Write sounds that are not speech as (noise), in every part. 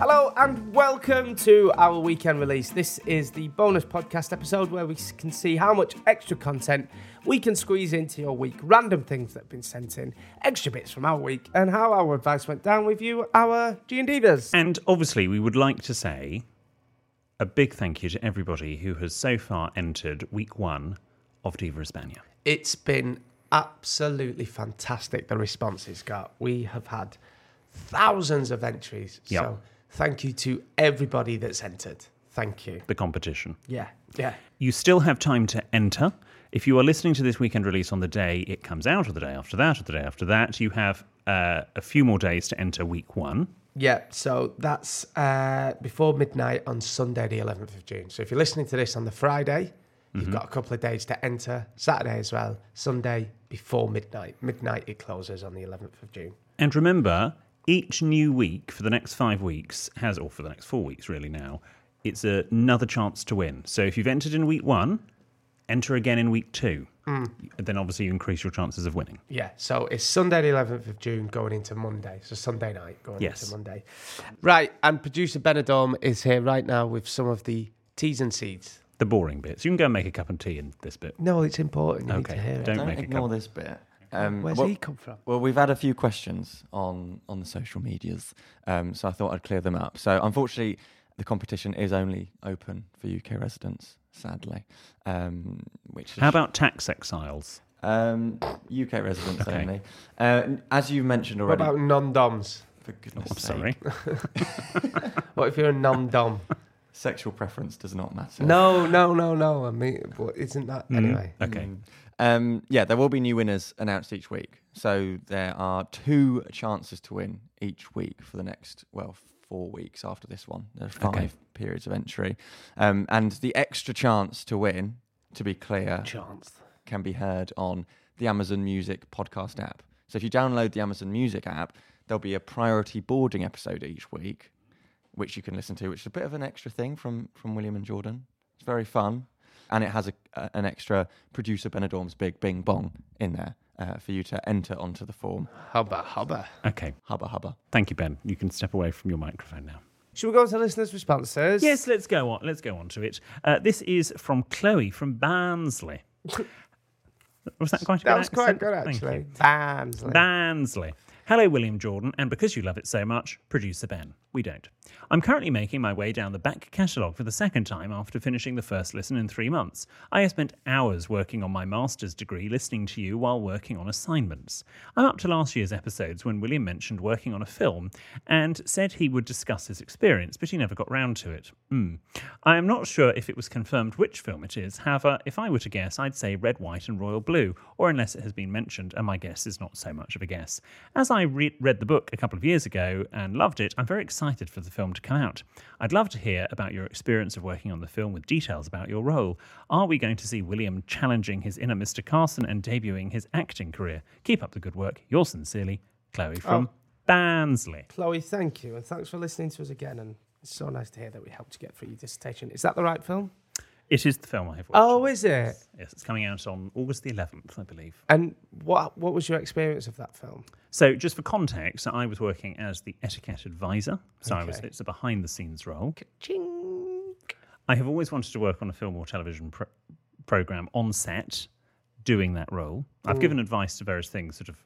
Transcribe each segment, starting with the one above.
Hello and welcome to our weekend release. This is the bonus podcast episode where we can see how much extra content we can squeeze into your week, random things that have been sent in, extra bits from our week, and how our advice went down with you, our G and Divas. And obviously, we would like to say a big thank you to everybody who has so far entered week one of Diva Hispania. It's been absolutely fantastic. The responses got. We have had thousands of entries. Yep. So thank you to everybody that's entered. Thank you. The competition. Yeah, yeah. You still have time to enter. If you are listening to this weekend release on the day it comes out, or the day after that, or the day after that, you have uh, a few more days to enter week one. Yeah, so that's uh, before midnight on Sunday, the 11th of June. So if you're listening to this on the Friday, you've got a couple of days to enter. Saturday as well. Sunday before midnight. Midnight it closes on the 11th of June. And remember, each new week for the next five weeks has, or for the next four weeks really now, it's another chance to win. So if you've entered in week one, enter again in week two. Mm. Then obviously you increase your chances of winning. Yeah, so it's Sunday, the 11th of June, going into Monday. So Sunday night going Yes. into Monday. Right, and producer Benidorm is here right now with some of the teas and seeds. The boring bits. You can go and make a cup of tea in this bit. No, it's important. You need Okay, to hear it. don't Don't a ignore cup. this bit. Um, Where's well, he come from? Well, we've had a few questions on on the social medias, um, so I thought I'd clear them up. So, unfortunately, the competition is only open for UK residents, sadly. Um, which How about tax exiles? um, UK residents Okay. only? Uh, as you mentioned already. What about non-doms? for goodness' I'm sake, sorry. (laughs) What if you're a non-dom? (laughs) sexual preference does not matter. No, no, no, no. I mean, but isn't that anyway? Okay. Um, yeah, there will be new winners announced each week. So there are two chances to win each week for the next, well, four weeks after this one. There are five Okay. periods of entry. Um, and the extra chance to win, to be clear, Chance. can be heard on the Amazon Music podcast app. So if you download the Amazon Music app, there'll be a priority boarding episode each week, which you can listen to, which is a bit of an extra thing from from William and Jordan. It's very fun, and it has a, a- an extra producer Benidorm's big Bing Bong in there uh, for you to enter onto the form. Hubba, hubba. Okay. Hubba hubba. Thank you, Ben. You can step away from your microphone now. Should we go on to listeners' responses? Yes, let's go on. Let's go on to it. Uh, this is from Chloe from Barnsley. (laughs) was that quite a That good was quite good, actually. you. Barnsley. Barnsley. Hello, William Jordan, and because you love it so much, producer Ben. We don't. I'm currently making my way down the back catalogue for the second time after finishing the first listen in three months. I have spent hours working on my master's degree listening to you while working on assignments. I'm up to last year's episodes when William mentioned working on a film and said he would discuss his experience, but he never got round to it. Hmm. I am not sure if it was confirmed which film it is. However, if I were to guess, I'd say Red, White, and Royal Blue, or unless it has been mentioned, and my guess is not so much of a guess. As I re- read the book a couple of years ago and loved it, I'm very excited for the film to come out. I'd love to hear about your experience of working on the film with details about your role. Are we going to see William challenging his inner Mr. Carson and debuting his acting career? Keep up the good work. Yours sincerely, Chloe from oh. Barnsley. Chloe, thank you. And thanks for listening to us again. And it's so nice to hear that we helped you get through your dissertation. Is that the right film? It is the film I have watched. Oh, is it? Yes, it's coming out on August the 11th, I believe. And what what was your experience of that film? So, just for context, I was working as the etiquette advisor. So, I was, it's a behind the scenes role. Ching. I have always wanted to work on a film or television pro- program on set, doing that role. I've given advice to various things, sort of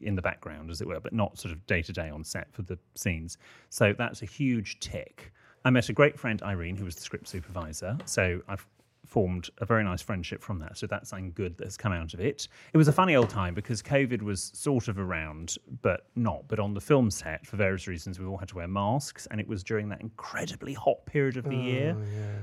in the background, as it were, but not sort of day to day on set for the scenes. So that's a huge tick. I met a great friend, Irene, who was the script supervisor. So I've formed a very nice friendship from that. So that's something good that's come out of it. It was a funny old time because COVID was sort of around, but not. But on the film set, for various reasons, we all had to wear masks, and it was during that incredibly hot period of the year.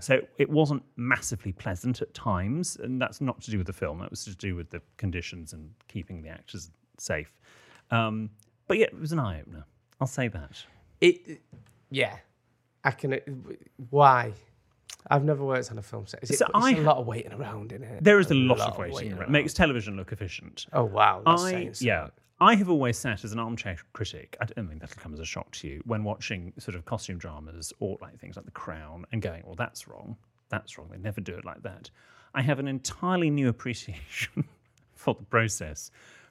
So it wasn't massively pleasant at times, and that's not to do with the film. That was to do with the conditions and keeping the actors safe. Um, but yeah, it was an eye opener. I'll say that. It, yeah, I can. Uh, why? I've never worked on a film set. Is it, So it's I a lot of waiting around in it. There is a lot, of waiting around. It makes television look efficient. Oh wow, that's I yeah. I have always sat as an armchair critic. I don't think that'll come as a shock to you when watching sort of costume dramas or like things like The Crown and going, "Well, that's wrong. That's wrong. They never do it like that." I have an entirely new appreciation (laughs) for the process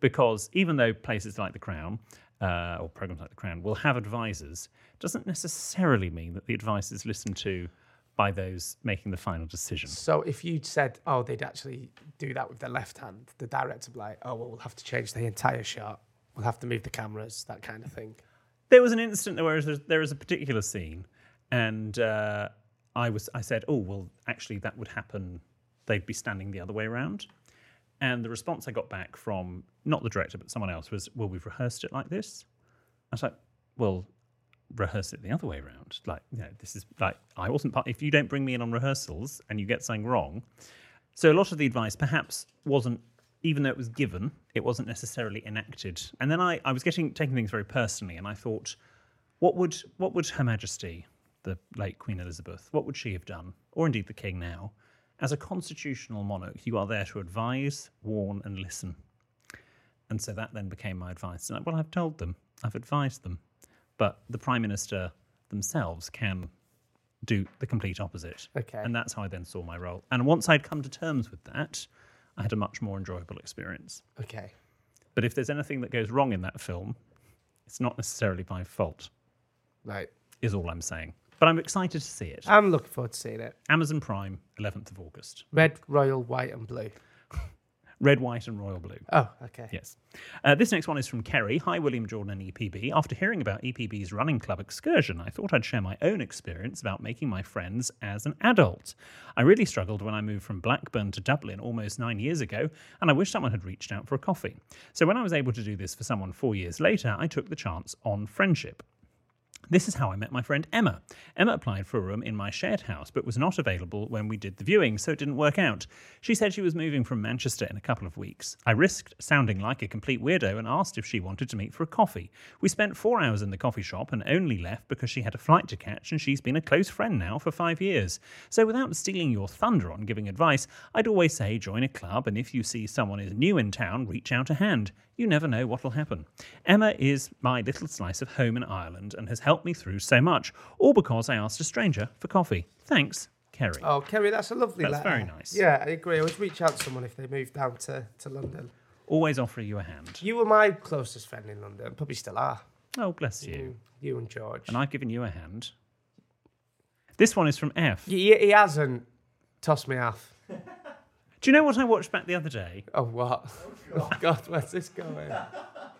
because even though places like The Crown uh, or programs like The Crown will have advisors, doesn't necessarily mean that the advice is listened to by those making the final decision. So if you'd said, oh, they'd actually do that with their left hand, the director would be like, oh, well, we'll have to change the entire shot. We'll have to move the cameras, that kind of thing. there was an instant where there was a particular scene, and uh, I was I said, "Oh well, actually, that would happen. They'd be standing the other way around." And the response I got back from not the director but someone else was, "Well, we've rehearsed it like this." I was like, "Well, rehearse it the other way around. Like, you know, this is like I wasn't part. If you don't bring me in on rehearsals and you get something wrong, so a lot of the advice perhaps wasn't, even though it was given, it wasn't necessarily enacted. And then I, I was getting taking things very personally, and I thought, what would what would Her Majesty, the late Queen Elizabeth, what would she have done, or indeed the King now, as a constitutional monarch? You are there to advise, warn, and listen. And so that then became my advice. And well, I've told them, I've advised them, but the Prime Minister themselves can do the complete opposite. Okay. And that's how I then saw my role. And once I'd come to terms with that, I had a much more enjoyable experience. Okay. But if there's anything that goes wrong in that film, it's not necessarily my fault, Right. is all I'm saying. But I'm excited to see it. I'm looking forward to seeing it. Amazon Prime, 11th of August. Red, royal, white, and blue. (laughs) Red, white, and royal blue. Oh, okay. Yes. Uh, this next one is from Kerry. Hi, William Jordan and EPB. After hearing about EPB's running club excursion, I thought I'd share my own experience about making my friends as an adult. I really struggled when I moved from Blackburn to Dublin almost nine years ago, and I wish someone had reached out for a coffee. So when I was able to do this for someone four years later, I took the chance on friendship. This is how I met my friend Emma. Emma applied for a room in my shared house, but was not available when we did the viewing, so it didn't work out. She said she was moving from Manchester in a couple of weeks. I risked sounding like a complete weirdo and asked if she wanted to meet for a coffee. We spent four hours in the coffee shop and only left because she had a flight to catch and she's been a close friend now for five years. So without stealing your thunder on giving advice, I'd always say join a club and if you see someone is new in town, reach out a hand. You never know what'll happen. Emma is my little slice of home in Ireland and has helped me through so much, all because I asked a stranger for coffee. Thanks, Kerry. Oh, Kerry, that's a lovely That's letter. very nice. Yeah, I agree. I always reach out to someone if they move down to, to London. Always offer you a hand. You were my closest friend in London. Probably still are. Oh, bless you. Mm, you and George. And I've given you a hand. This one is from F. He, he hasn't tossed me off. (laughs) Do you know what I watched back the other day? Oh, what? (laughs) Oh, God, where's this going?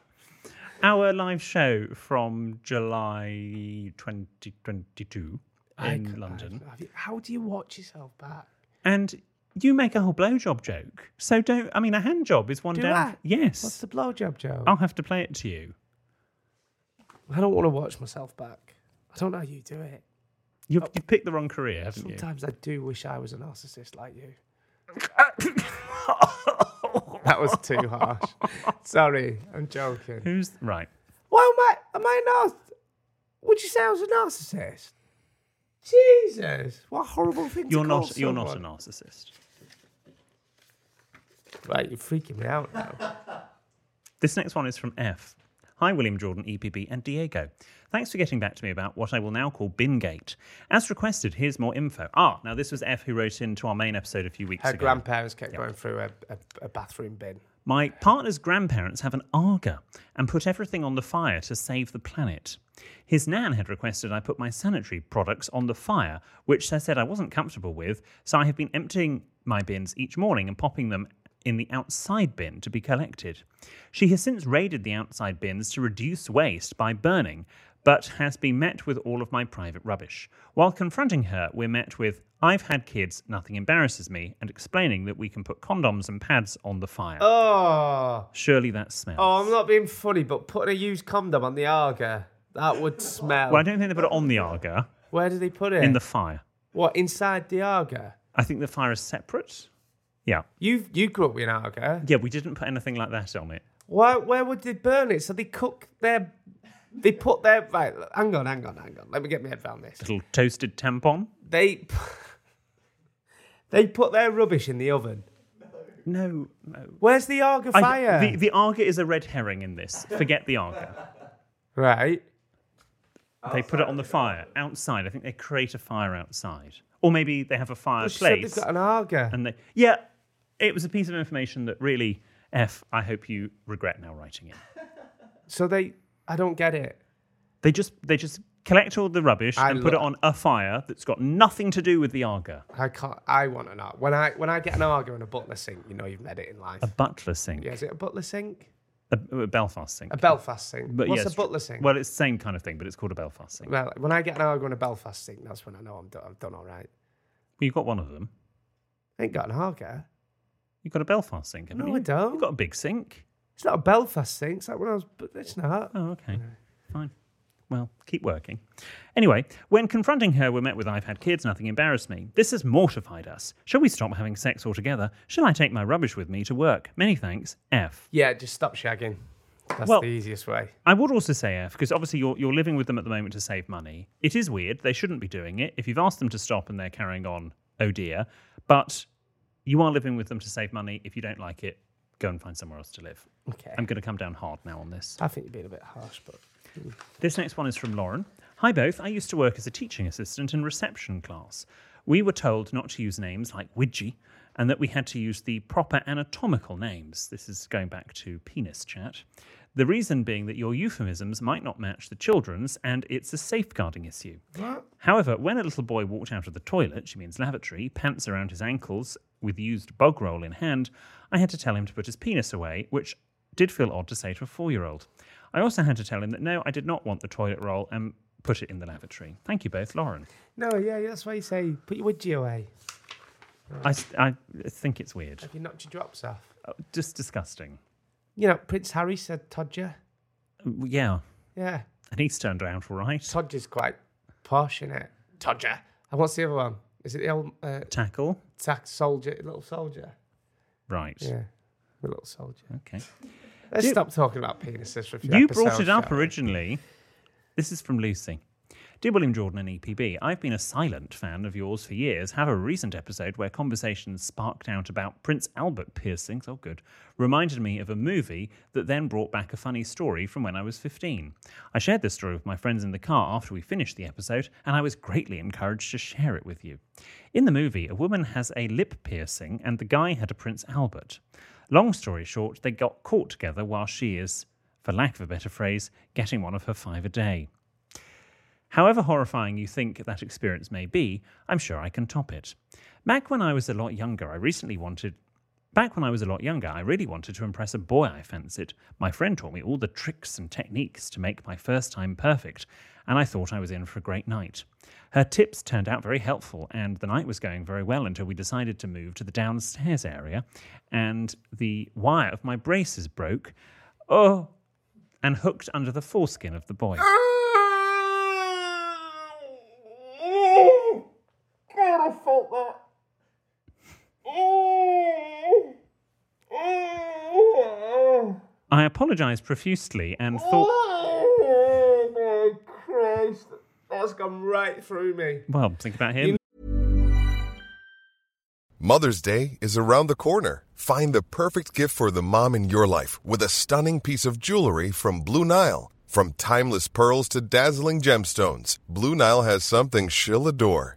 (laughs) Our live show from July 2022 I in could- London. Have you- How do you watch yourself back? And you make a whole blowjob joke. So don't, I mean, a hand job is one Do down. I? Yes. What's the blowjob joke? I'll have to play it to you. I don't want to watch myself back. I don't know how you do it. You've, oh. you've picked the wrong career, haven't you? Sometimes I do wish I was a narcissist like you. (laughs) that was too harsh. Sorry, I'm joking. Who's right? Why am I? Am I not? Would you say I was a narcissist? Jesus, what a horrible thing to You're call not. You're not a someone. narcissist. Right, you're freaking me out now. This next one is from F. Hi, William Jordan, EPB, and Diego. Thanks for getting back to me about what I will now call Bingate. As requested, here's more info. Ah, now this was F who wrote into our main episode a few weeks Her ago. Her grandparents kept going through a, a, a bathroom bin. My partner's grandparents have an Aga and put everything on the fire to save the planet. His nan had requested I put my sanitary products on the fire, which I said I wasn't comfortable with, so I have been emptying my bins each morning and popping them in the outside bin to be collected. She has since raided the outside bins to reduce waste by burning, but has been met with all of my private rubbish. While confronting her, we're met with, I've had kids, nothing embarrasses me, and explaining that we can put condoms and pads on the fire. Oh, Surely that smells. oh, I'm not being funny, but putting a used condom on the Aga, that would smell. Well, I don't think they put it on the Aga, Where do they put it? in the fire. what inside the Aga? I think the fire is separate. Yeah. You you grew up with an Aga. Yeah, we didn't put anything like that on it. Why? Where would they burn it? So they cook their. They put their right. Hang on, hang on, hang on. Let me get my head around this. Little toasted tampon. They (laughs) they put their rubbish in the oven. No, no. Where's the Aga I- fire? the, the Aga is a red herring in this. Forget the Aga. right. They put it on the fire outside. I think they create a fire outside. Or maybe they have a Well, she said they've got an Aga. and they, yeah, it was a piece of information that really, F, I hope you regret now writing it. (laughs) So they. I don't get it. They just they just collect all the rubbish I and put it lo- on a fire that's got nothing to do with the Aga. I can't. I want an Aga. When I when I get an Aga and a butler sink, you know you've made it in life. A butler sink. yeah, is it a butler sink? A, a Belfast sink. A Belfast sink. But What's yes, a butler sink? Well, it's the same kind of thing, but it's called a Belfast sink. Well, when I get an Aga and a Belfast sink, that's when I know I'm done, I've done all right. Well, you've got one of them. I ain't got an Aga. You've got a Belfast sink, haven't No, you? I don't. You've got a big sink. It's not a Belfast sink. It's like when I was. But it's not. Oh, okay. Fine. Well, keep working. Anyway, when confronting her, we're met with I've had kids, nothing embarrassed me. This has mortified us. Shall we stop having sex altogether? Shall I take my rubbish with me to work? Many thanks. F. Yeah, just stop shagging. That's Well- the easiest way. I would also say F, because obviously you're, you're living with them at the moment to save money. It is weird. They shouldn't be doing it. If you've asked them to stop and they're carrying on, oh dear. But you are living with them to save money. If you don't like it, go and find somewhere else to live. Okay. I'm going to come down hard now on this. I think you're being a bit harsh, but hmm. This next one is from Lauren. Hi, both. I used to work as a teaching assistant in reception class. We were told not to use names like Widgie and that we had to use the proper anatomical names. This is going back to penis chat. The reason being that your euphemisms might not match the children's and it's a safeguarding issue. However, when a little boy walked out of the toilet, she means lavatory, pants around his ankles, with used bog roll in hand, I had to tell him to put his penis away, which did feel odd to say to a four year old. I also had to tell him that no, I did not want the toilet roll and put it in the lavatory. Thank you both, Lauren. no, yeah, that's why you say put your widgie away. I, I think it's weird. Have you knocked your drops off? Uh, Just disgusting. You know, Prince Harry said Todger. Uh, Yeah, Yeah, and he's turned out all right. Todger's quite posh, isn't it? Todger. And what's the other one? Is it the old uh, Tackle. Tax soldier, little soldier? Right. Yeah, the little soldier. Okay. Let's You- stop talking about penises for a few You brought it up shall we? originally. This is from Lucy. Dear William Jordan and EPB, I've been a silent fan of yours for years. Have a recent episode where conversations sparked out about Prince Albert piercings, oh good, reminded me of a movie that then brought back a funny story from when I was 15. I shared this story with my friends in the car after we finished the episode, and I was greatly encouraged to share it with you. In the movie, a woman has a lip piercing, and the guy had a Prince Albert. Long story short, they got caught together while she is, for lack of a better phrase, getting one of her five a day. However horrifying you think that experience may be, I'm sure I can top it. Back when I was a lot younger, I recently wanted. Back when I was a lot younger, I really wanted to impress a boy I fancied. My friend taught me all the tricks and techniques to make my first time perfect, and I thought I was in for a great night. Her tips turned out very helpful, and the night was going very well until we decided to move to the downstairs area, and the wire of my braces broke. Oh, and hooked under the foreskin of the boy. Ah! God, I felt that. I apologised profusely and oh, thought, Oh my Christ. That's gone right through me. well, think about him. Mother's Day is around the corner. Find the perfect gift for the mom in your life with a stunning piece of jewelry from Blue Nile. From timeless pearls to dazzling gemstones, Blue Nile has something she'll adore.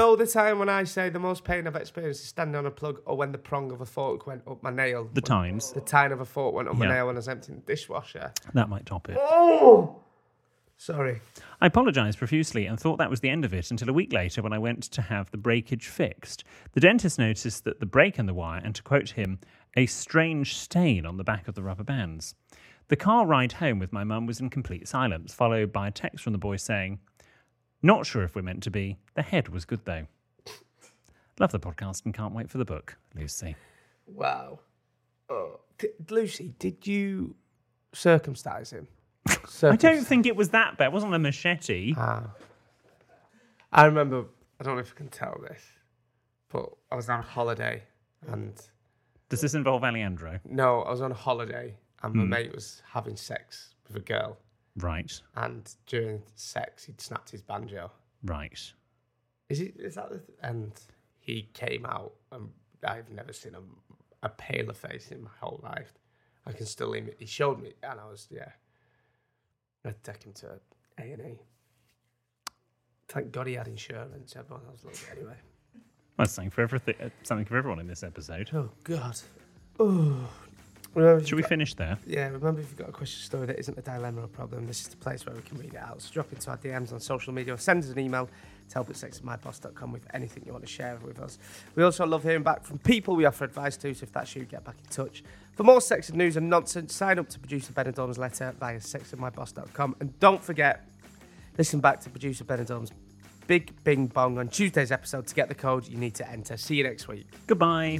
Know the time when I say the most pain I've experienced is standing on a plug or when the prong of a fork went up my nail. The times. The tine of a fork went up my Yeah. nail when I was emptying the dishwasher. That might top it. Oh! Sorry. I apologised profusely and thought that was the end of it until a week later when I went to have the breakage fixed. The dentist noticed that the break in the wire, and to quote him, a strange stain on the back of the rubber bands. The car ride home with my mum was in complete silence, followed by a text from the boy saying, Not sure if we're meant to be. The head was good though. Love the podcast and can't wait for the book, Lucy. Wow. Oh. D- Lucy, did you circumcise him? (laughs) I don't think it was that bad. It wasn't a machete. Ah. I remember, I don't know if you can tell this, but I was on holiday and Does this involve Alejandro? no, I was on holiday and my Hmm. mate was having sex with a girl. Right, And during sex, he'd snapped his banjo. right. Is it? Is that the? Th- and he came out, and I've never seen a, a paler face in my whole life. I can still. Im- he showed me, and I was yeah. I'd take him to A and E. Thank God he had insurance. Everyone else it anyway. Well, something for everything. uh, Something for everyone in this episode. Oh God. Oh. Remember, uh, Should we finish there? Yeah, remember if you've got a question story that isn't a dilemma or problem, this is the place where we can read it out. So drop into our DMs on social media or send us an email to help at sextedmyboss.com with anything you want to share with us. We also love hearing back from people we offer advice to, so if that's you, get back in touch. For more sex and news and nonsense, sign up to producer Ben and letter via sextedmyboss.com. And don't forget, listen back to producer Ben and Big Bing Bong on Tuesday's episode to get the code you need to enter. See you next week. Goodbye.